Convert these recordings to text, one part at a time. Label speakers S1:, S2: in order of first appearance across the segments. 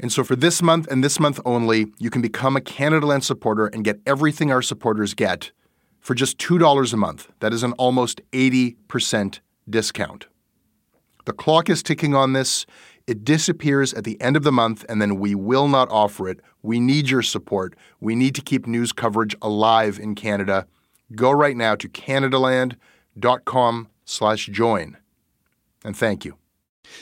S1: and so for this month and this month only, you can become a Canadaland supporter and get everything our supporters get for just $2 a month. That is an almost 80% discount. The clock is ticking on this. It disappears at the end of the month, and then we will not offer it. We need your support. We need to keep news coverage alive in Canada. Go right now to canadaland.com slash join. And thank you.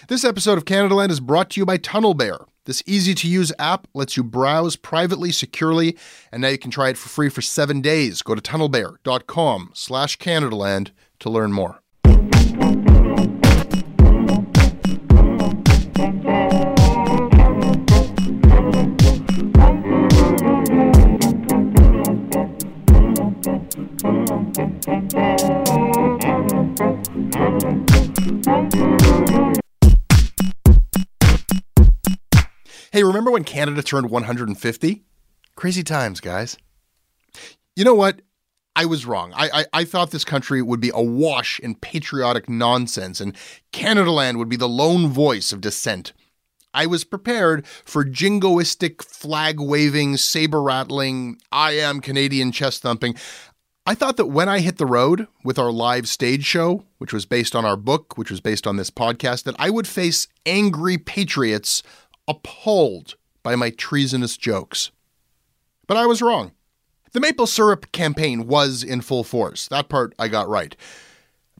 S1: This episode of Canadaland is brought to you by TunnelBear. This easy to use app lets you browse privately, securely, and now you can try it for free for seven days. Go to tunnelbear.com slash Canadaland to learn more. Hey, remember when Canada turned 150? Crazy times, guys. You know what? I was wrong. I, I, I, thought this country would be awash in patriotic nonsense and Canadaland would be the lone voice of dissent. I was prepared for jingoistic, flag waving, saber rattling, I am Canadian chest thumping. I thought that when I hit the road with our live stage show, which was based on our book, which was based on this podcast, that I would face angry patriots appalled by my treasonous jokes. But I was wrong. The maple syrup campaign was in full force. That part I got right.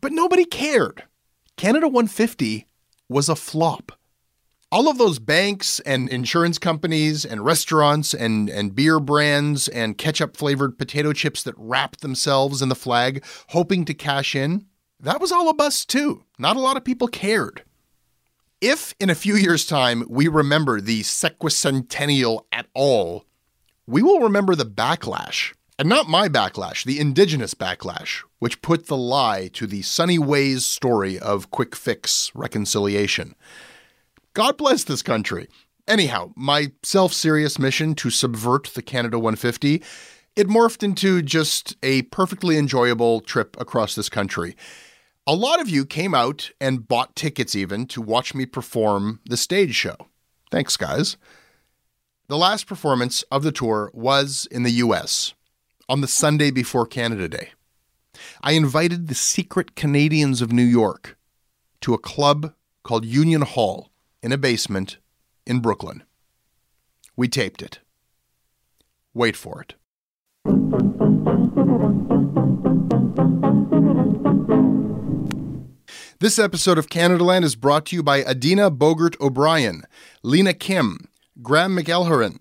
S1: But nobody cared. Canada 150 was a flop. All of those banks and insurance companies and restaurants and, and beer brands and ketchup flavored potato chips that wrapped themselves in the flag, hoping to cash in, that was all a bust too. Not a lot of people cared. If in a few years' time we remember the sesquicentennial at all, we will remember the backlash. And not my backlash, the indigenous backlash, which put the lie to the sunny ways story of quick fix reconciliation. God bless this country. Anyhow, my self serious mission to subvert the Canada 150, it morphed into just a perfectly enjoyable trip across this country. A lot of you came out and bought tickets even to watch me perform the stage show. Thanks, guys. The last performance of the tour was in the US on the Sunday before Canada Day. I invited the secret Canadians of New York to a club called Union Hall in a basement in Brooklyn. We taped it. Wait for it. This episode of Canadaland is brought to you by Adina Bogert O'Brien, Lena Kim, Graham McElherin,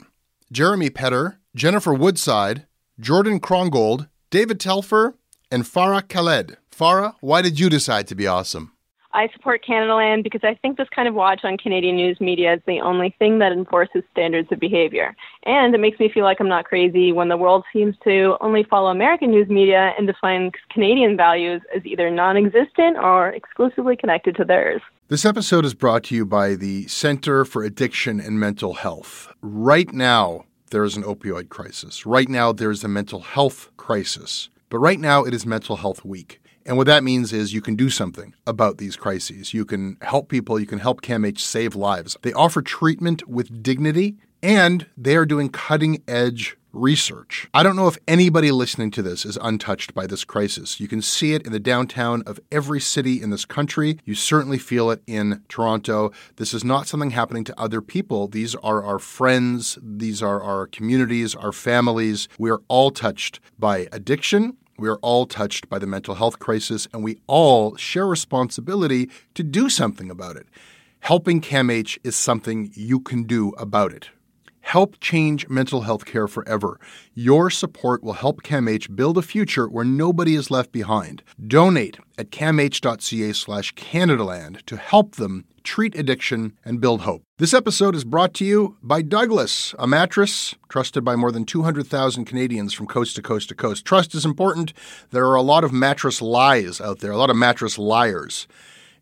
S1: Jeremy Petter, Jennifer Woodside, Jordan Krongold, David Telfer, and Farah Khaled. Farah, why did you decide to be awesome?
S2: I support Canadaland because I think this kind of watch on Canadian news media is the only thing that enforces standards of behavior. And it makes me feel like I'm not crazy when the world seems to only follow American news media and define Canadian values as either non existent or exclusively connected to theirs.
S1: This episode is brought to you by the Center for Addiction and Mental Health. Right now, there is an opioid crisis. Right now, there is a mental health crisis. But right now, it is Mental Health Week. And what that means is you can do something about these crises. You can help people, you can help CAMH save lives. They offer treatment with dignity, and they are doing cutting edge research. I don't know if anybody listening to this is untouched by this crisis. You can see it in the downtown of every city in this country. You certainly feel it in Toronto. This is not something happening to other people. These are our friends, these are our communities, our families. We are all touched by addiction. We are all touched by the mental health crisis, and we all share responsibility to do something about it. Helping CAMH is something you can do about it. Help change mental health care forever. Your support will help CAMH build a future where nobody is left behind. Donate at camh.ca slash Canadaland to help them treat addiction and build hope. This episode is brought to you by Douglas, a mattress trusted by more than 200,000 Canadians from coast to coast to coast. Trust is important. There are a lot of mattress lies out there, a lot of mattress liars.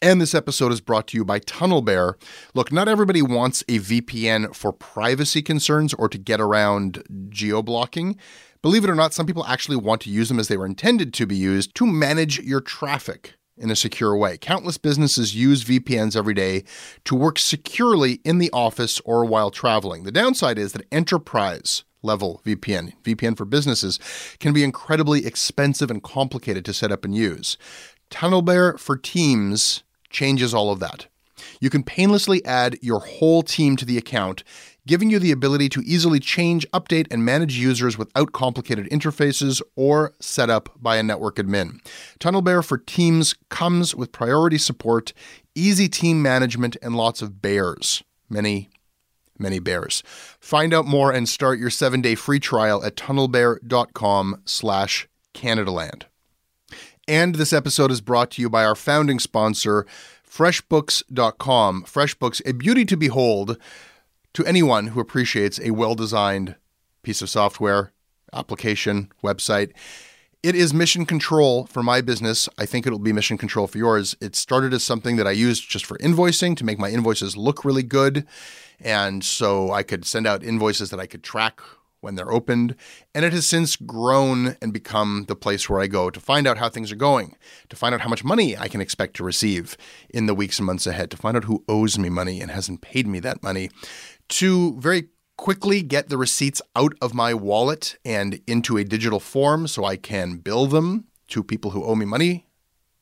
S1: And this episode is brought to you by TunnelBear. Look, not everybody wants a VPN for privacy concerns or to get around geo blocking. Believe it or not, some people actually want to use them as they were intended to be used to manage your traffic in a secure way. Countless businesses use VPNs every day to work securely in the office or while traveling. The downside is that enterprise level VPN, VPN for businesses, can be incredibly expensive and complicated to set up and use. TunnelBear for Teams changes all of that. You can painlessly add your whole team to the account giving you the ability to easily change, update, and manage users without complicated interfaces or set up by a network admin. TunnelBear for Teams comes with priority support, easy team management, and lots of bears. Many, many bears. Find out more and start your seven-day free trial at tunnelbear.com slash Canadaland. And this episode is brought to you by our founding sponsor, FreshBooks.com. FreshBooks, a beauty to behold to anyone who appreciates a well designed piece of software, application, website. It is mission control for my business. I think it'll be mission control for yours. It started as something that I used just for invoicing to make my invoices look really good. And so I could send out invoices that I could track when they're opened. And it has since grown and become the place where I go to find out how things are going, to find out how much money I can expect to receive in the weeks and months ahead, to find out who owes me money and hasn't paid me that money, to very quickly get the receipts out of my wallet and into a digital form so I can bill them to people who owe me money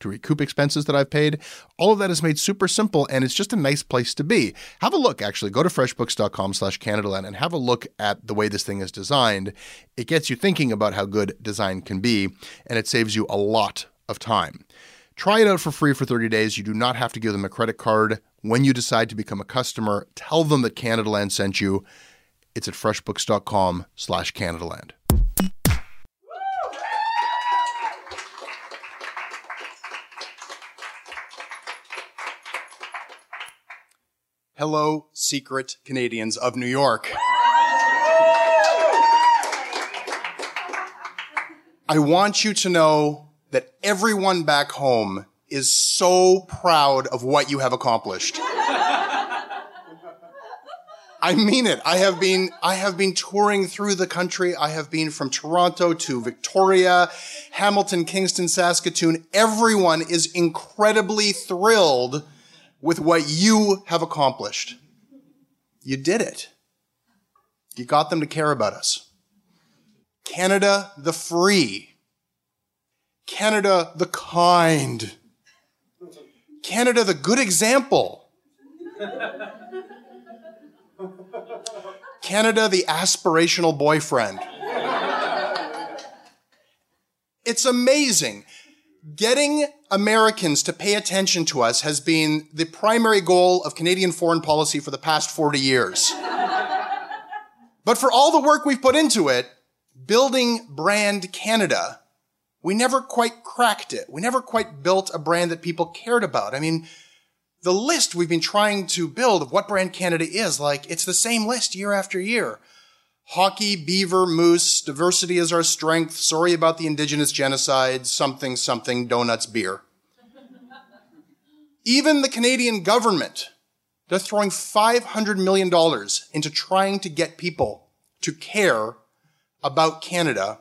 S1: to recoup expenses that I've paid. All of that is made super simple and it's just a nice place to be. Have a look, actually. Go to freshbooks.com slash Canadaland and have a look at the way this thing is designed. It gets you thinking about how good design can be and it saves you a lot of time. Try it out for free for 30 days. You do not have to give them a credit card when you decide to become a customer, tell them that Canadaland sent you. It's at freshbooks.com slash Canadaland. Hello, secret Canadians of New York. I want you to know that everyone back home is so proud of what you have accomplished. I mean it. I have been, I have been touring through the country. I have been from Toronto to Victoria, Hamilton, Kingston, Saskatoon. Everyone is incredibly thrilled with what you have accomplished. You did it. You got them to care about us. Canada the Free Canada the kind. Canada the good example. Canada the aspirational boyfriend. It's amazing. Getting Americans to pay attention to us has been the primary goal of Canadian foreign policy for the past 40 years. but for all the work we've put into it, building brand Canada, we never quite cracked it. We never quite built a brand that people cared about. I mean, the list we've been trying to build of what brand Canada is, like, it's the same list year after year. Hockey, beaver, moose, diversity is our strength, sorry about the indigenous genocide, something, something, donuts, beer. Even the Canadian government, they're throwing $500 million into trying to get people to care about Canada.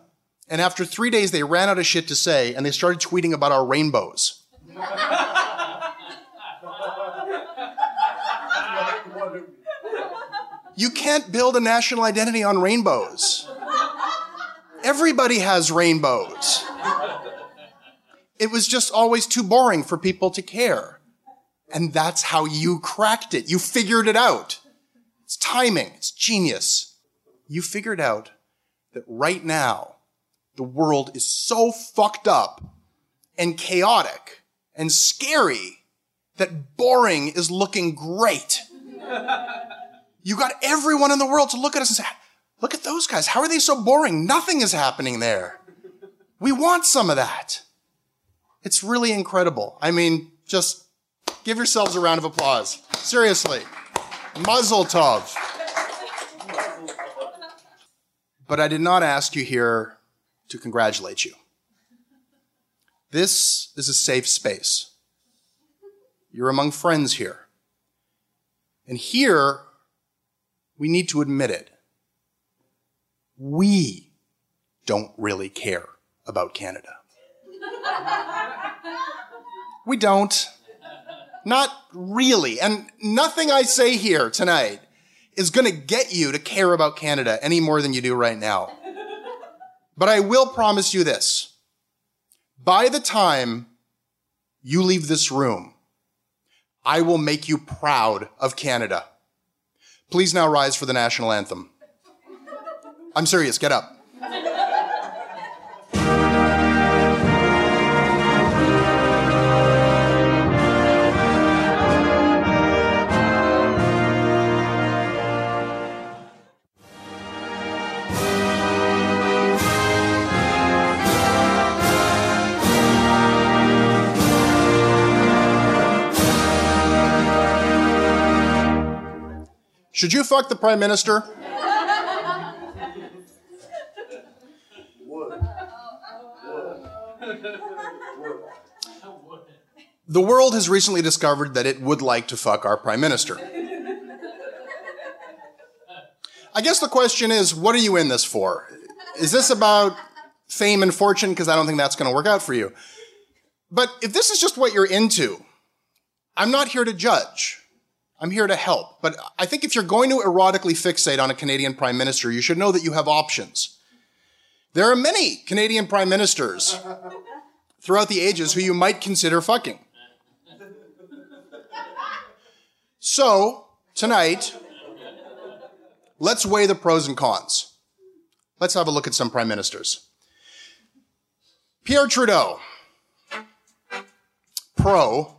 S1: And after three days, they ran out of shit to say and they started tweeting about our rainbows. You can't build a national identity on rainbows. Everybody has rainbows. It was just always too boring for people to care. And that's how you cracked it. You figured it out. It's timing. It's genius. You figured out that right now, the world is so fucked up and chaotic and scary that boring is looking great. You got everyone in the world to look at us and say, look at those guys. How are they so boring? Nothing is happening there. We want some of that. It's really incredible. I mean, just give yourselves a round of applause. Seriously. Muzzle tov. But I did not ask you here to congratulate you. This is a safe space. You're among friends here. And here, we need to admit it. We don't really care about Canada. we don't. Not really. And nothing I say here tonight is going to get you to care about Canada any more than you do right now. But I will promise you this. By the time you leave this room, I will make you proud of Canada. Please now rise for the national anthem. I'm serious, get up. Should you fuck the prime minister? The world has recently discovered that it would like to fuck our prime minister. I guess the question is what are you in this for? Is this about fame and fortune? Because I don't think that's going to work out for you. But if this is just what you're into, I'm not here to judge. I'm here to help. But I think if you're going to erotically fixate on a Canadian prime minister, you should know that you have options. There are many Canadian prime ministers throughout the ages who you might consider fucking. So, tonight, let's weigh the pros and cons. Let's have a look at some prime ministers. Pierre Trudeau, pro,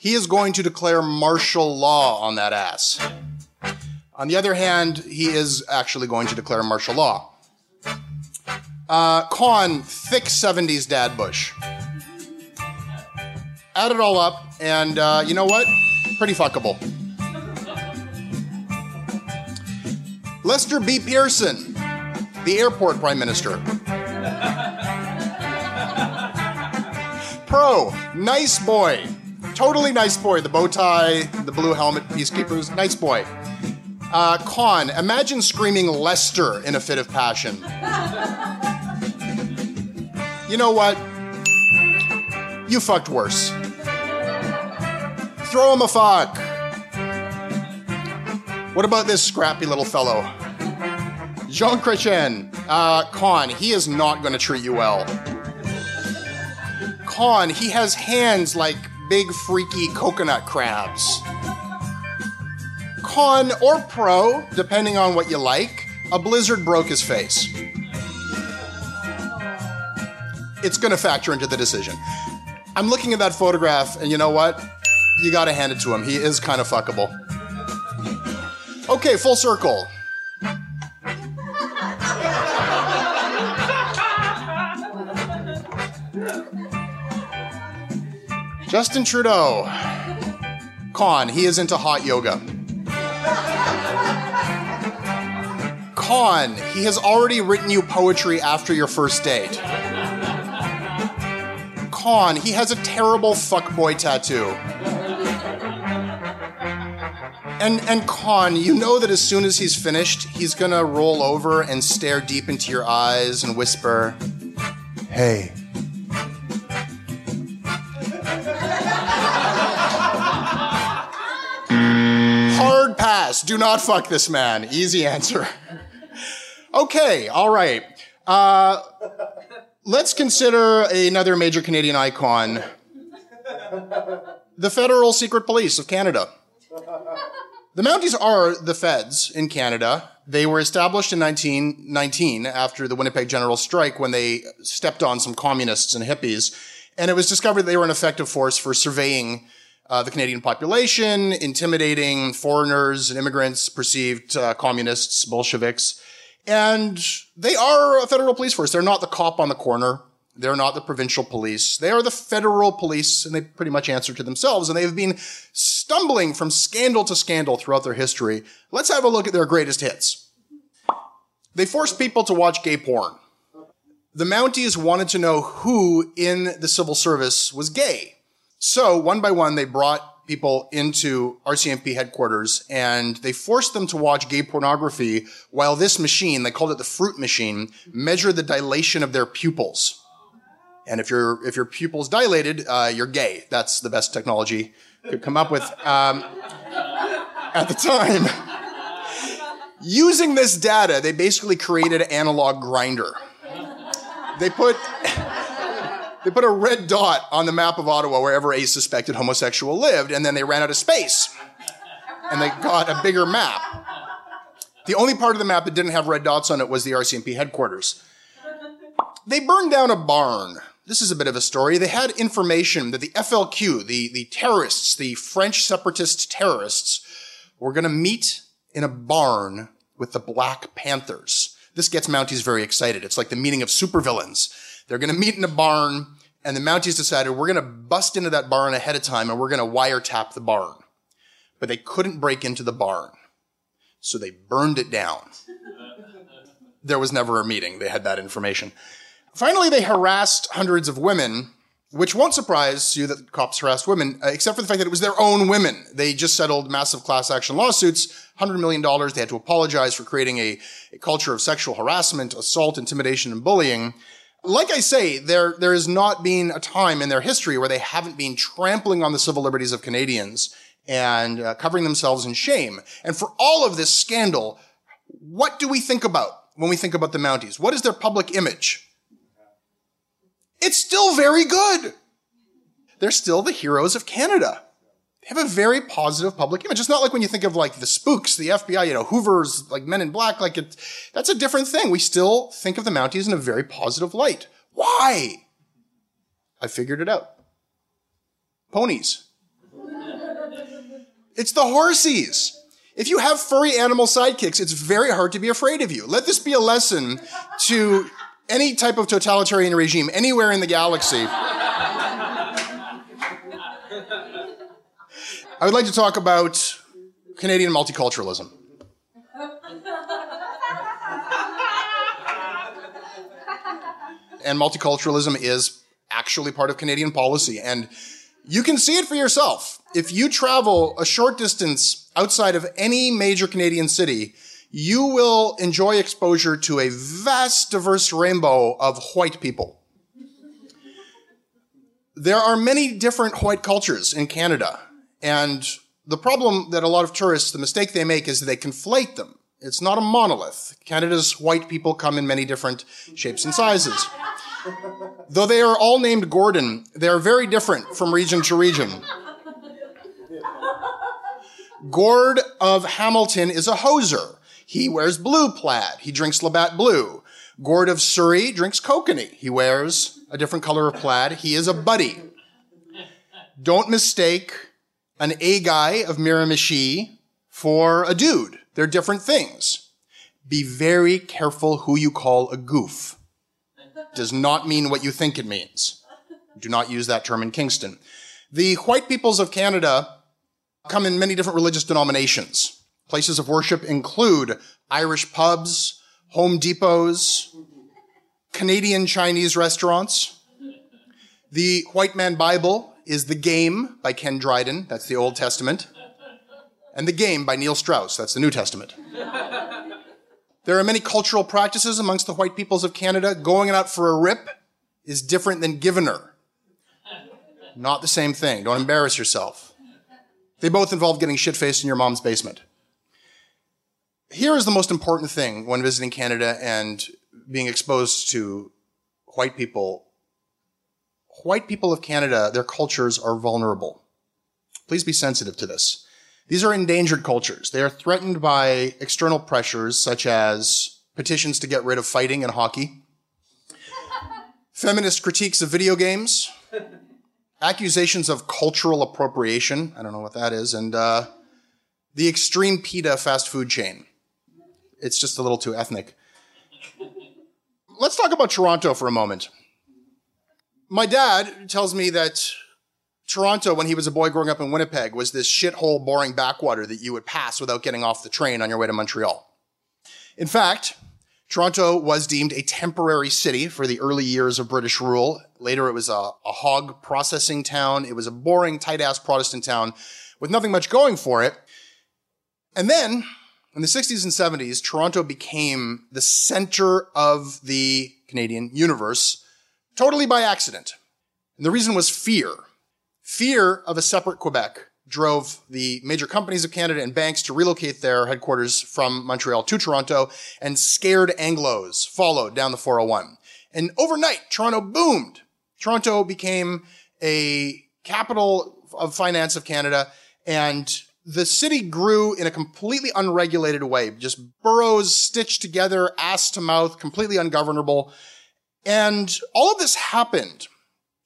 S1: he is going to declare martial law on that ass. On the other hand, he is actually going to declare martial law. Uh, con, thick 70s dad bush. Add it all up, and uh, you know what? Pretty fuckable. Lester B. Pearson, the airport prime minister. Pro, nice boy. Totally nice boy. The bow tie, the blue helmet, peacekeepers, nice boy. Uh, con, imagine screaming Lester in a fit of passion. You know what? You fucked worse. Throw him a fuck. What about this scrappy little fellow? Jean Chrétien, uh, Con, he is not going to treat you well. Con, he has hands like big freaky coconut crabs. Con or pro, depending on what you like, a blizzard broke his face. It's going to factor into the decision. I'm looking at that photograph, and you know what? You got to hand it to him. He is kind of fuckable. Okay, full circle. Justin Trudeau. Con, he is into hot yoga. Con, he has already written you poetry after your first date. Con, he has a terrible fuckboy tattoo. And and Con, you know that as soon as he's finished, he's gonna roll over and stare deep into your eyes and whisper, Hey. Do not fuck this man. Easy answer. Okay, all right. Uh, let's consider another major Canadian icon the Federal Secret Police of Canada. The Mounties are the feds in Canada. They were established in 1919 after the Winnipeg General Strike when they stepped on some communists and hippies. And it was discovered they were an effective force for surveying uh, the Canadian population, intimidating foreigners and immigrants, perceived uh, communists, Bolsheviks. And they are a federal police force. They're not the cop on the corner. They're not the provincial police. They are the federal police, and they pretty much answer to themselves. And they've been stumbling from scandal to scandal throughout their history. Let's have a look at their greatest hits. They forced people to watch gay porn. The Mounties wanted to know who in the civil service was gay. So one by one, they brought people into RCMP headquarters and they forced them to watch gay pornography while this machine, they called it the fruit machine, measured the dilation of their pupils. And if your if your pupils dilated, uh, you're gay. That's the best technology could come up with um, at the time. Using this data, they basically created an analog Grindr. They put they put a red dot on the map of Ottawa wherever a suspected homosexual lived, and then they ran out of space. And they got a bigger map. The only part of the map that didn't have red dots on it was the RCMP headquarters. They burned down a barn. This is a bit of a story. They had information that the FLQ, the, the terrorists, the French separatist terrorists, were going to meet in a barn with the Black Panthers. This gets Mounties very excited. It's like the meeting of supervillains. They're going to meet in a barn, and the Mounties decided we're going to bust into that barn ahead of time and we're going to wiretap the barn. But they couldn't break into the barn. So they burned it down. There was never a meeting. They had that information. Finally, they harassed hundreds of women, which won't surprise you that cops harassed women, uh, except for the fact that it was their own women. They just settled massive class action lawsuits, $100 million. They had to apologize for creating a, a culture of sexual harassment, assault, intimidation, and bullying. Like I say, there, there has not been a time in their history where they haven't been trampling on the civil liberties of Canadians and uh, covering themselves in shame. And for all of this scandal, what do we think about when we think about the Mounties? What is their public image? It's still very good. They're still the heroes of Canada. Have a very positive public image. It's not like when you think of like the spooks, the FBI, you know, Hoover's, like Men in Black, like it, that's a different thing. We still think of the Mounties in a very positive light. Why? I figured it out. Ponies. It's the horsies. If you have furry animal sidekicks, it's very hard to be afraid of you. Let this be a lesson to any type of totalitarian regime anywhere in the galaxy. I would like to talk about Canadian multiculturalism. and multiculturalism is actually part of Canadian policy. And you can see it for yourself. If you travel a short distance outside of any major Canadian city, you will enjoy exposure to a vast, diverse rainbow of white people. There are many different white cultures in Canada. And the problem that a lot of tourists, the mistake they make is they conflate them. It's not a monolith. Canada's white people come in many different shapes and sizes. Though they are all named Gordon, they are very different from region to region. Gord of Hamilton is a hoser. He wears blue plaid. He drinks Labatt Blue. Gord of Surrey drinks kokanee. He wears a different color of plaid. He is a buddy. Don't mistake an A guy of Miramichi for a dude. They're different things. Be very careful who you call a goof. Does not mean what you think it means. Do not use that term in Kingston. The white peoples of Canada come in many different religious denominations. Places of worship include Irish pubs, Home Depots, Canadian Chinese restaurants. The White Man Bible is The Game by Ken Dryden, that's the Old Testament, and The Game by Neil Strauss, that's the New Testament. There are many cultural practices amongst the white peoples of Canada. Going out for a rip is different than giving her. Not the same thing. Don't embarrass yourself. They both involve getting shit faced in your mom's basement. Here is the most important thing when visiting Canada and being exposed to white people. White people of Canada, their cultures are vulnerable. Please be sensitive to this. These are endangered cultures. They are threatened by external pressures such as petitions to get rid of fighting in hockey, feminist critiques of video games, accusations of cultural appropriation. I don't know what that is. And uh, the extreme Pita fast food chain. It's just a little too ethnic. Let's talk about Toronto for a moment. My dad tells me that Toronto, when he was a boy growing up in Winnipeg, was this shithole, boring backwater that you would pass without getting off the train on your way to Montreal. In fact, Toronto was deemed a temporary city for the early years of British rule. Later, it was a, a hog processing town. It was a boring, tight ass Protestant town with nothing much going for it. And then, in the 60s and 70s, Toronto became the center of the Canadian universe, totally by accident. And the reason was fear. Fear of a separate Quebec drove the major companies of Canada and banks to relocate their headquarters from Montreal to Toronto, and scared Anglos followed down the 401. And overnight, Toronto boomed. Toronto became a capital of finance of Canada, and the city grew in a completely unregulated way, just boroughs stitched together, ass to mouth, completely ungovernable. And all of this happened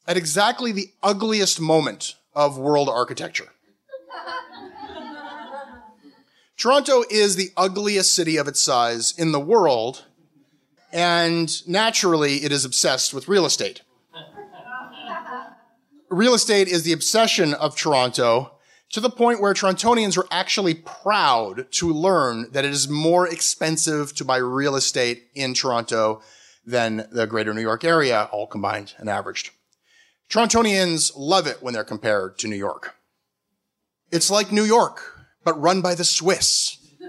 S1: at exactly the ugliest moment of world architecture. Toronto is the ugliest city of its size in the world, and naturally, it is obsessed with real estate. real estate is the obsession of Toronto to the point where Torontonians are actually proud to learn that it is more expensive to buy real estate in Toronto than the greater New York area, all combined and averaged. Torontonians love it when they're compared to New York. It's like New York, but run by the Swiss.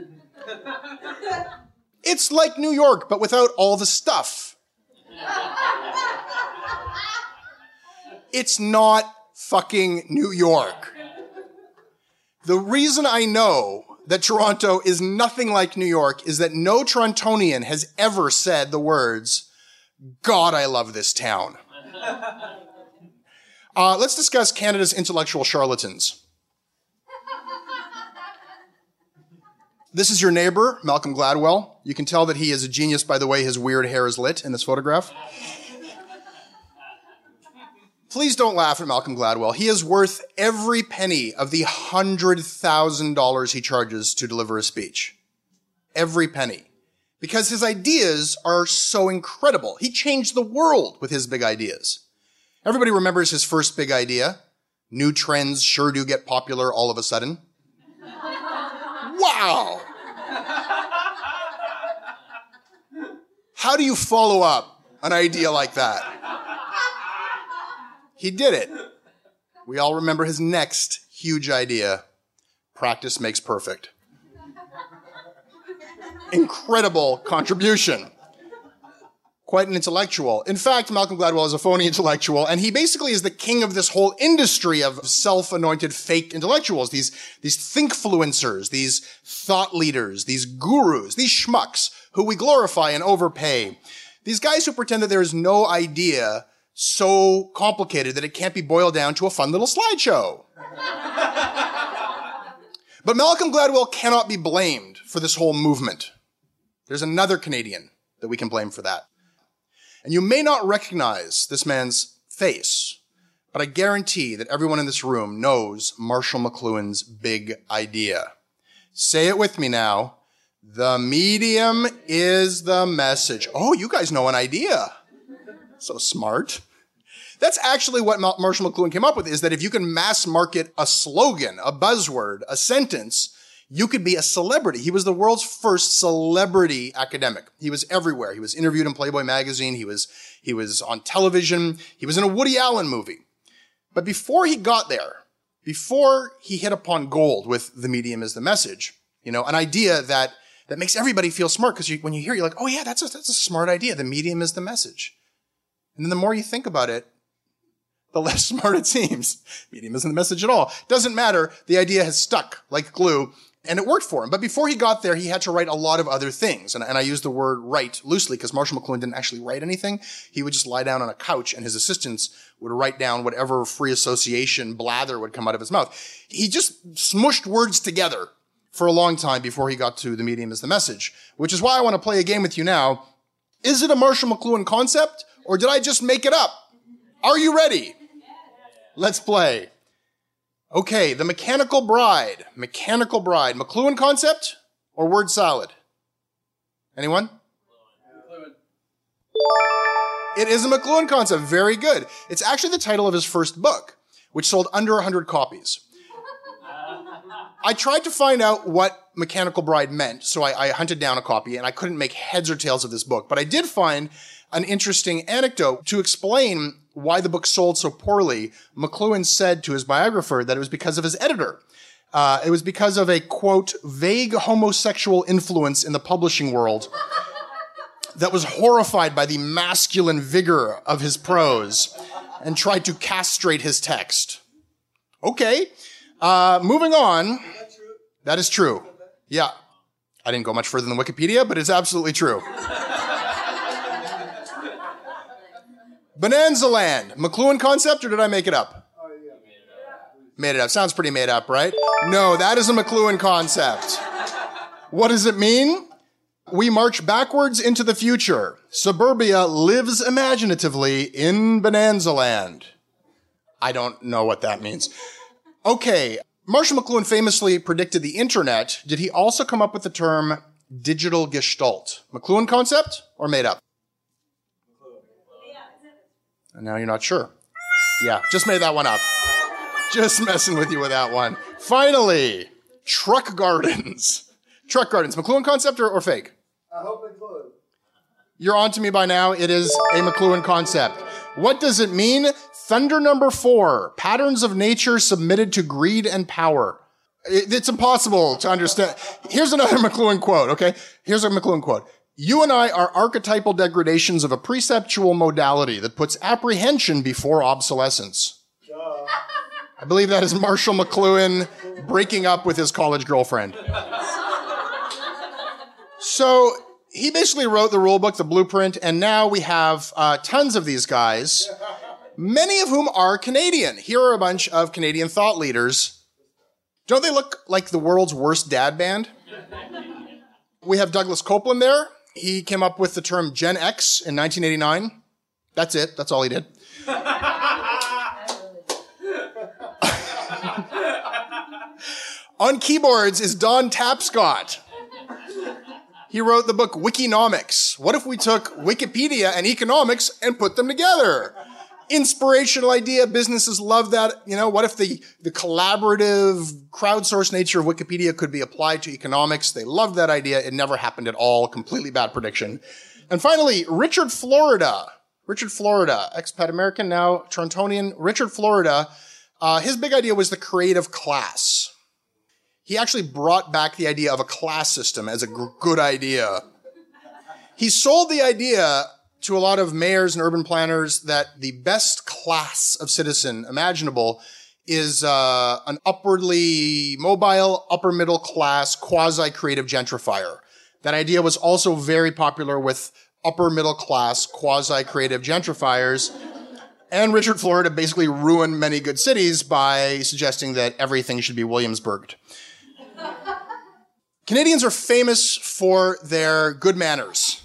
S1: it's like New York, but without all the stuff. It's not fucking New York. The reason I know that Toronto is nothing like New York is that no Torontonian has ever said the words, God, I love this town. Uh, let's discuss Canada's intellectual charlatans. This is your neighbor, Malcolm Gladwell. You can tell that he is a genius by the way his weird hair is lit in this photograph. Please don't laugh at Malcolm Gladwell. He is worth every penny of the $100,000 he charges to deliver a speech. Every penny. Because his ideas are so incredible. He changed the world with his big ideas. Everybody remembers his first big idea. New trends sure do get popular all of a sudden. Wow! How do you follow up an idea like that? He did it. We all remember his next huge idea practice makes perfect. Incredible contribution quite an intellectual. In fact, Malcolm Gladwell is a phony intellectual, and he basically is the king of this whole industry of self-anointed fake intellectuals, these, these thinkfluencers, these thought leaders, these gurus, these schmucks who we glorify and overpay. These guys who pretend that there is no idea so complicated that it can't be boiled down to a fun little slideshow. but Malcolm Gladwell cannot be blamed for this whole movement. There's another Canadian that we can blame for that. And you may not recognize this man's face, but I guarantee that everyone in this room knows Marshall McLuhan's big idea. Say it with me now. The medium is the message. Oh, you guys know an idea. So smart. That's actually what Marshall McLuhan came up with is that if you can mass market a slogan, a buzzword, a sentence, you could be a celebrity. He was the world's first celebrity academic. He was everywhere. He was interviewed in Playboy magazine. He was, he was on television. He was in a Woody Allen movie. But before he got there, before he hit upon gold with the medium as the message, you know, an idea that, that makes everybody feel smart because when you hear, you're like, oh yeah, that's a, that's a smart idea. The medium is the message. And then the more you think about it, the less smart it seems. Medium isn't the message at all. Doesn't matter. The idea has stuck like glue and it worked for him. But before he got there, he had to write a lot of other things. And, and I use the word write loosely because Marshall McLuhan didn't actually write anything. He would just lie down on a couch and his assistants would write down whatever free association blather would come out of his mouth. He just smushed words together for a long time before he got to the medium as the message, which is why I want to play a game with you now. Is it a Marshall McLuhan concept or did I just make it up? Are you ready? Let's play. Okay, The Mechanical Bride. Mechanical Bride. McLuhan concept or word salad? Anyone? It is a McLuhan concept. Very good. It's actually the title of his first book, which sold under 100 copies. I tried to find out what Mechanical Bride meant, so I, I, hunted down a copy, and I couldn't make heads or tails of this book. But I did find an interesting anecdote to explain why the book sold so poorly. McLuhan said to his biographer that it was because of his editor. Uh, it was because of a quote vague homosexual influence in the publishing world that was horrified by the masculine vigor of his prose and tried to castrate his text. Okay, uh, moving on. That is true. Yeah, I didn't go much further than Wikipedia, but it's absolutely true. Bonanza Land, McLuhan concept, or did I make it up? Oh, yeah. Made it up. Sounds pretty made up, right? No, that is a McLuhan concept. What does it mean? We march backwards into the future. Suburbia lives imaginatively in Bonanza Land. I don't know what that means. Okay, Marshall McLuhan famously predicted the internet. Did he also come up with the term digital gestalt? McLuhan concept or made up? And now you're not sure. Yeah, just made that one up. Just messing with you with that one. Finally, truck gardens. Truck gardens. McLuhan concept or, or fake?
S3: I hope McLuhan.
S1: You're on to me by now. It is a McLuhan concept. What does it mean? Thunder number four. Patterns of nature submitted to greed and power. It's impossible to understand. Here's another McLuhan quote, okay? Here's a McLuhan quote. You and I are archetypal degradations of a preceptual modality that puts apprehension before obsolescence. I believe that is Marshall McLuhan breaking up with his college girlfriend. So he basically wrote the rule book, the blueprint, and now we have uh, tons of these guys, many of whom are Canadian. Here are a bunch of Canadian thought leaders. Don't they look like the world's worst dad band? We have Douglas Coupland there. He came up with the term Gen X in 1989. That's it. That's all he did. On keyboards is Don Tapscott. He wrote the book Wikinomics. What if we took Wikipedia and economics and put them together? Inspirational idea. Businesses love that. You know, what if the, the collaborative, crowdsourced nature of Wikipedia could be applied to economics? They loved that idea. It never happened at all. Completely bad prediction. And finally, Richard Florida. Richard Florida, expat American, now Torontonian. Richard Florida, uh, his big idea was the creative class. He actually brought back the idea of a class system as a g- good idea. He sold the idea to a lot of mayors and urban planners that the best class of citizen imaginable is uh, an upwardly mobile, upper middle class, quasi creative gentrifier. That idea was also very popular with upper middle class, quasi creative gentrifiers. And Richard Florida basically ruined many good cities by suggesting that everything should be Williamsburged. Canadians are famous for their good manners.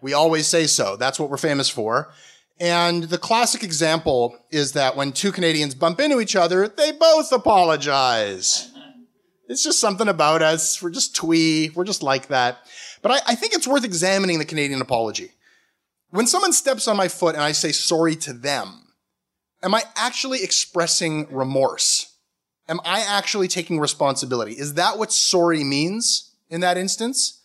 S1: We always say so. That's what we're famous for. And the classic example is that when two Canadians bump into each other, they both apologize. It's just something about us. We're just twee. We're just like that. But I, I think it's worth examining the Canadian apology. When someone steps on my foot and I say sorry to them, am I actually expressing remorse? Am I actually taking responsibility? Is that what sorry means in that instance?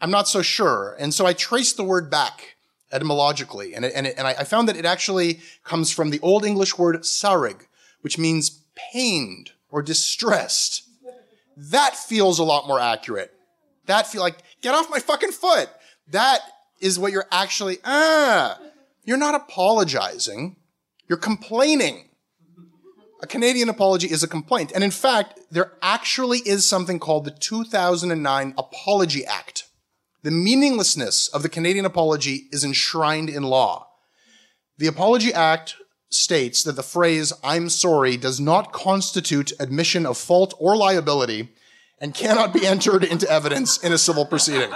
S1: I'm not so sure. And so I traced the word back etymologically, and, it, and, it, and I found that it actually comes from the Old English word sarig, which means pained or distressed. That feels a lot more accurate. That feel like, get off my fucking foot. That is what you're actually, ah, you're not apologizing. You're complaining. A Canadian apology is a complaint. And in fact, there actually is something called the 2009 Apology Act. The meaninglessness of the Canadian apology is enshrined in law. The Apology Act states that the phrase, I'm sorry, does not constitute admission of fault or liability and cannot be entered into evidence in a civil proceeding.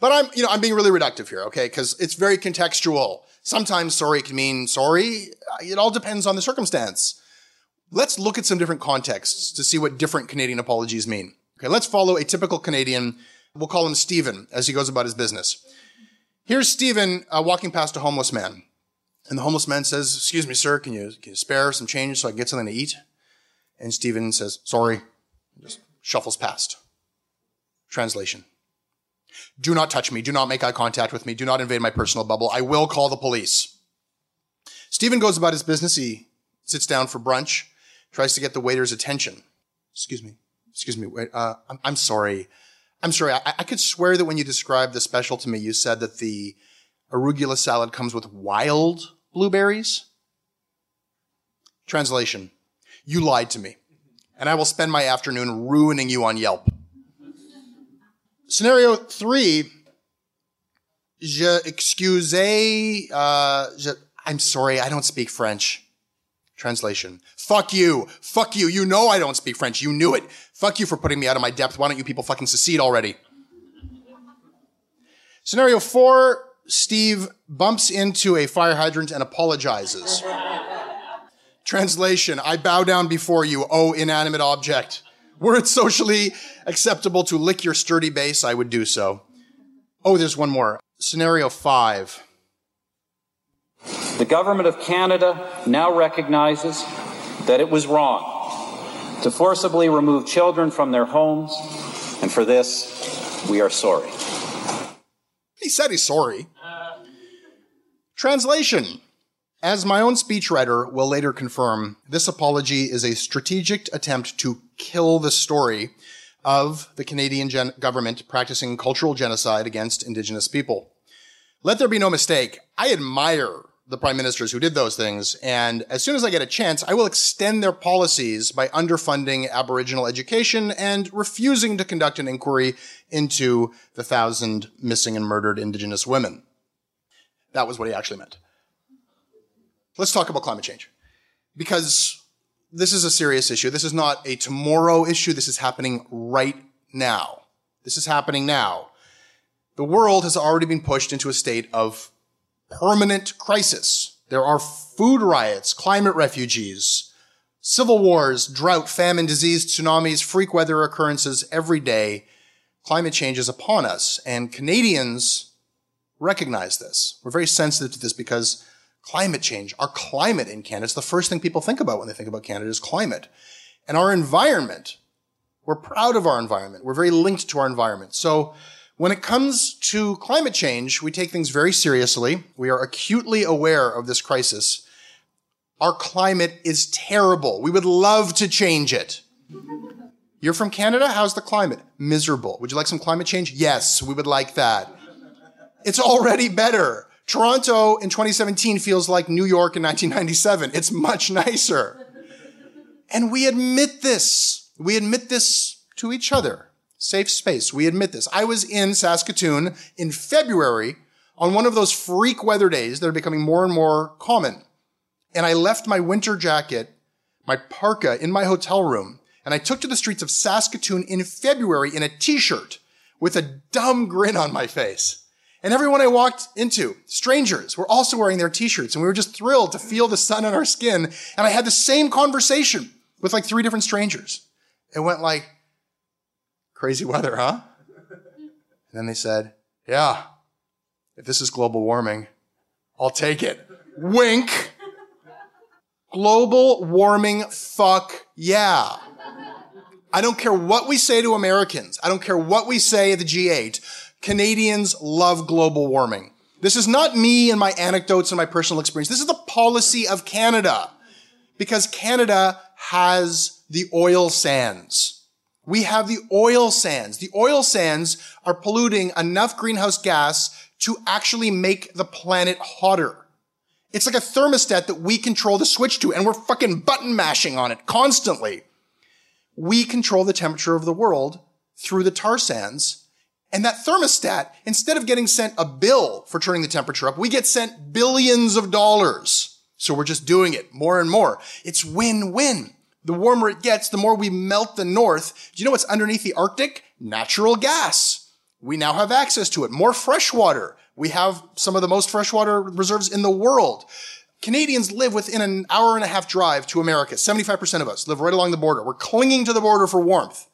S1: But I'm, you know, I'm being really reductive here, okay? Because it's very contextual. Sometimes sorry can mean sorry. It all depends on the circumstance. Let's look at some different contexts to see what different Canadian apologies mean. Okay, let's follow a typical Canadian. We'll call him Stephen as he goes about his business. Here's Stephen uh, walking past a homeless man. And the homeless man says, Excuse me, sir, can you, can you spare some change so I can get something to eat? And Stephen says, Sorry. and Just shuffles past. Translation. Do not touch me. Do not make eye contact with me. Do not invade my personal bubble. I will call the police. Stephen goes about his business. He sits down for brunch, tries to get the waiter's attention. Excuse me. Excuse me. Wait, uh, I'm, I'm, sorry. I'm sorry. I, I could swear that when you described the special to me, you said that the arugula salad comes with wild blueberries. Translation. You lied to me. And I will spend my afternoon ruining you on Yelp. Scenario three, je excuse, uh, je, I'm sorry, I don't speak French. Translation. Fuck you. Fuck you. You know I don't speak French. You knew it. Fuck you for putting me out of my depth. Why don't you people fucking secede already? Scenario four, Steve bumps into a fire hydrant and apologizes. Translation. I bow down before you, oh inanimate object. Were it socially acceptable to lick your sturdy base, I would do so. Oh, there's one more. Scenario five.
S3: The government of Canada now recognizes that it was wrong to forcibly remove children from their homes, and for this, we are sorry.
S1: He said he's sorry. Translation. As my own speechwriter will later confirm, this apology is a strategic attempt to kill the story of the Canadian gen- government practicing cultural genocide against Indigenous people. Let there be no mistake, I admire the prime ministers who did those things, and as soon as I get a chance, I will extend their policies by underfunding Aboriginal education and refusing to conduct an inquiry into the thousand missing and murdered Indigenous women. That was what he actually meant. Let's talk about climate change. Because this is a serious issue. This is not a tomorrow issue. This is happening right now. This is happening now. The world has already been pushed into a state of permanent crisis. There are food riots, climate refugees, civil wars, drought, famine, disease, tsunamis, freak weather occurrences every day. Climate change is upon us, and Canadians recognize this. We're very sensitive to this because climate change, our climate in Canada, it's the first thing people think about when they think about Canada is climate. And our environment, we're proud of our environment. We're very linked to our environment. So when it comes to climate change, we take things very seriously. We are acutely aware of this crisis. Our climate is terrible. We would love to change it. You're from Canada? How's the climate? Miserable. Would you like some climate change? Yes, we would like that. It's already better. Toronto in 2017 feels like New York in 1997. It's much nicer. And we admit this. We admit this to each other. Safe space. We admit this. I was in Saskatoon in February on one of those freak weather days that are becoming more and more common. And I left my winter jacket, my parka in my hotel room, and I took to the streets of Saskatoon in February in a t-shirt with a dumb grin on my face. And everyone I walked into, strangers, were also wearing their t-shirts and we were just thrilled to feel the sun on our skin. And I had the same conversation with like three different strangers. It went like, crazy weather, huh? And then they said, yeah, if this is global warming, I'll take it. Wink. Global warming, fuck yeah. I don't care what we say to Americans. I don't care what we say at the G8. Canadians love global warming. This is not me and my anecdotes and my personal experience. This is the policy of Canada because Canada has the oil sands. We have the oil sands. The oil sands are polluting enough greenhouse gas to actually make the planet hotter. It's like a thermostat that we control the switch to and we're fucking button mashing on it constantly. We control the temperature of the world through the tar sands. And that thermostat, instead of getting sent a bill for turning the temperature up, we get sent billions of dollars. So we're just doing it more and more. It's win-win. The warmer it gets, the more we melt the north. Do you know what's underneath the Arctic? Natural gas. We now have access to it. More fresh water. We have some of the most freshwater reserves in the world. Canadians live within an hour and a half drive to America. 75% of us live right along the border. We're clinging to the border for warmth.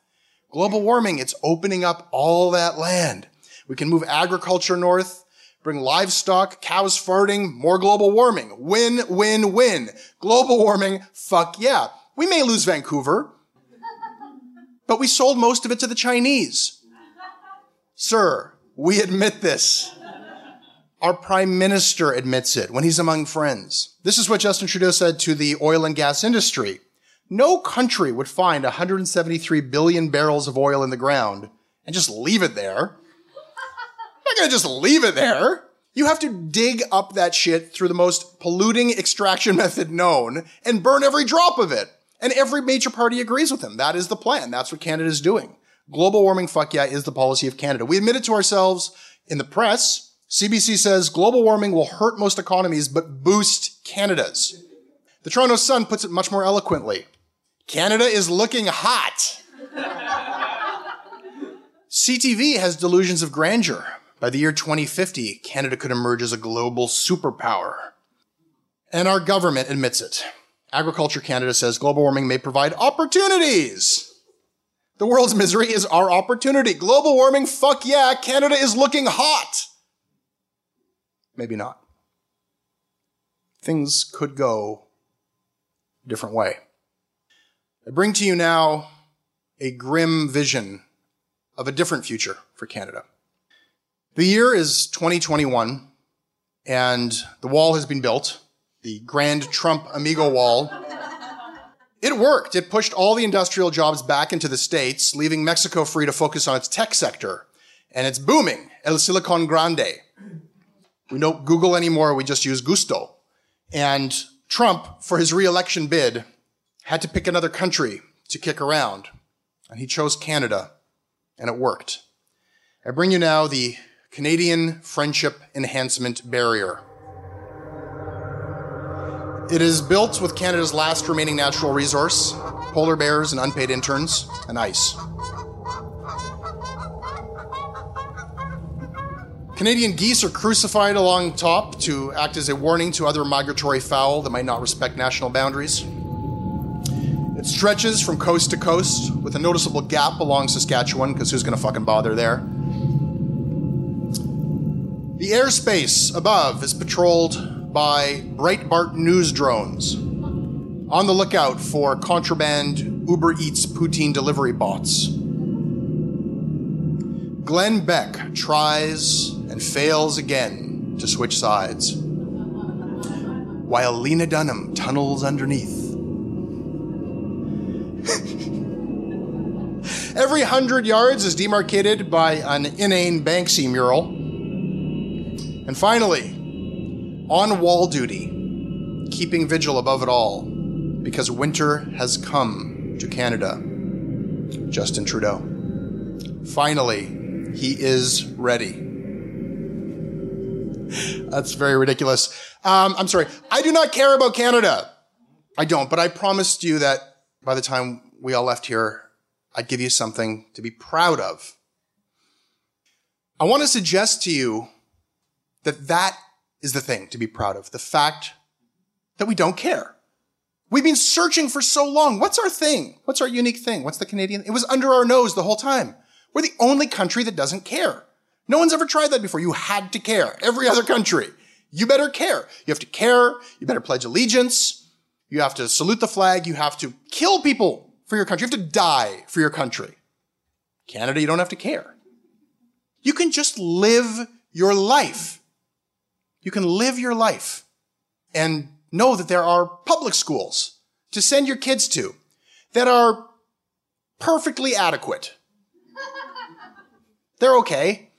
S1: Global warming, it's opening up all that land. We can move agriculture north, bring livestock, cows farting, more global warming. Win, win, win. Global warming, fuck yeah. We may lose Vancouver, but we sold most of it to the Chinese. Sir, we admit this. Our prime minister admits it when he's among friends. This is what Justin Trudeau said to the oil and gas industry. No country would find 173 billion barrels of oil in the ground and just leave it there. Not gonna just leave it there. You have to dig up that shit through the most polluting extraction method known and burn every drop of it. And every major party agrees with him. That is the plan. That's what Canada is doing. Global warming, fuck yeah, is the policy of Canada. We admit it to ourselves in the press. CBC says global warming will hurt most economies, but boost Canada's. The Toronto Sun puts it much more eloquently. Canada is looking hot. CTV has delusions of grandeur. By the year 2050, Canada could emerge as a global superpower. And our government admits it. Agriculture Canada says global warming may provide opportunities. The world's misery is our opportunity. Global warming, fuck yeah, Canada is looking hot. Maybe not. Things could go a different way. I bring to you now a grim vision of a different future for Canada. The year is 2021 and the wall has been built, the Grand Trump Amigo Wall. It worked. It pushed all the industrial jobs back into the States, leaving Mexico free to focus on its tech sector. And it's booming. El Silicon Grande. We don't Google anymore. We just use Gusto. And Trump, for his reelection bid, had to pick another country to kick around. And he chose Canada. And it worked. I bring you now the Canadian Friendship Enhancement Barrier. It is built with Canada's last remaining natural resource, polar bears and unpaid interns, and ice. Canadian geese are crucified along top to act as a warning to other migratory fowl that might not respect national boundaries. It stretches from coast to coast with a noticeable gap along Saskatchewan, because who's going to fucking bother there? The airspace above is patrolled by Breitbart news drones on the lookout for contraband Uber Eats poutine delivery bots. Glenn Beck tries and fails again to switch sides, while Lena Dunham tunnels underneath. Every hundred yards is demarcated by an inane Banksy mural. And finally, on wall duty, keeping vigil above it all, because winter has come to Canada. Justin Trudeau. Finally, he is ready. That's very ridiculous. Um, I'm sorry. I do not care about Canada. I don't, but I promised you that by the time we all left here, I'd give you something to be proud of. I want to suggest to you that that is the thing to be proud of. The fact that we don't care. We've been searching for so long. What's our thing? What's our unique thing? What's the Canadian? It was under our nose the whole time. We're the only country that doesn't care. No one's ever tried that before. You had to care. Every other country. You better care. You have to care. You better pledge allegiance. You have to salute the flag. You have to kill people for your country. You have to die for your country. Canada, you don't have to care. You can just live your life. You can live your life and know that there are public schools to send your kids to that are perfectly adequate. They're okay.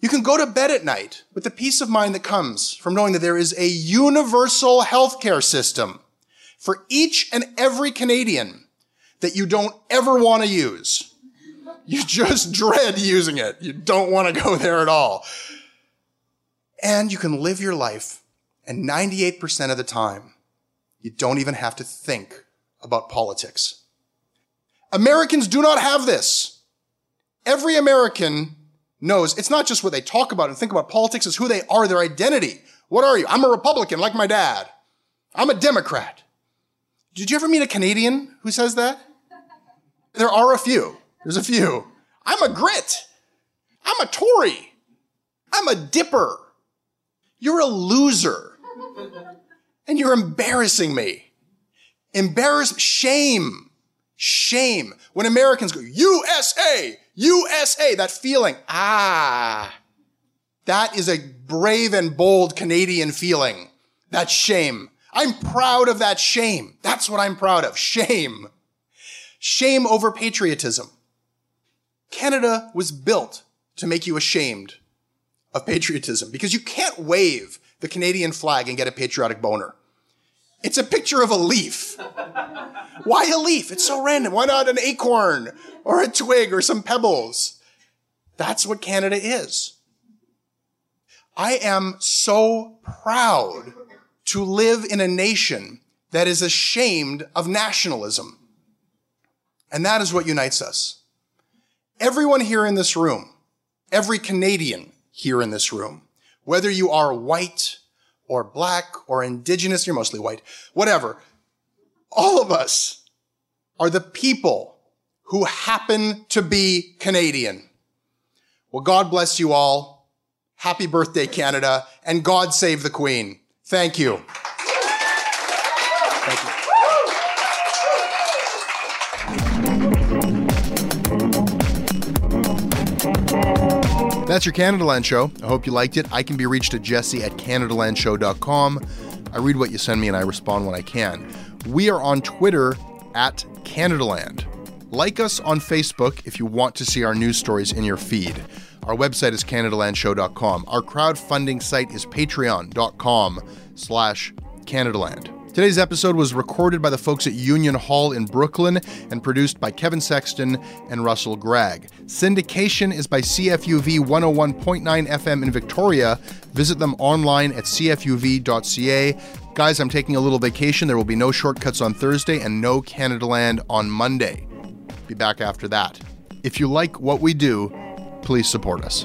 S1: You can go to bed at night with the peace of mind that comes from knowing that there is a universal healthcare system for each and every Canadian that you don't ever want to use. You just dread using it. You don't want to go there at all. And you can live your life, and 98% of the time, you don't even have to think about politics. Americans do not have this. Every American knows it's not just what they talk about and think about politics, it's who they are, their identity. What are you? I'm a Republican, like my dad. I'm a Democrat. Did you ever meet a Canadian who says that? There are a few. There's a few. I'm a grit. I'm a Tory. I'm a dipper. You're a loser. And you're embarrassing me. Embarrass, shame, shame. When Americans go, USA, USA, that feeling, ah, that is a brave and bold Canadian feeling. That shame. I'm proud of that shame. That's what I'm proud of. Shame. Shame over patriotism. Canada was built to make you ashamed of patriotism because you can't wave the Canadian flag and get a patriotic boner. It's a picture of a leaf. Why a leaf? It's so random. Why not an acorn or a twig or some pebbles? That's what Canada is. I am so proud to live in a nation that is ashamed of nationalism. And that is what unites us. Everyone here in this room, every Canadian here in this room, whether you are white or black or indigenous, you're mostly white, whatever, all of us are the people who happen to be Canadian. Well, God bless you all. Happy birthday, Canada, and God save the Queen. Thank you. That's your Canadaland show. I hope you liked it. I can be reached at jesse at CanadaLandShow.com. I read what you send me and I respond when I can. We are on Twitter at Canadaland. Like us on Facebook if you want to see our news stories in your feed. Our website is CanadaLandShow.com. Our crowdfunding site is patreon.com slash Canadaland. Today's episode was recorded by the folks at Union Hall in Brooklyn and produced by Kevin Sexton and Russell Gregg. Syndication is by CFUV 101.9 FM in Victoria. Visit them online at cfuv.ca. Guys, I'm taking a little vacation. There will be no shortcuts on Thursday and no Canadaland on Monday. Be back after that. If you like what we do, please support us.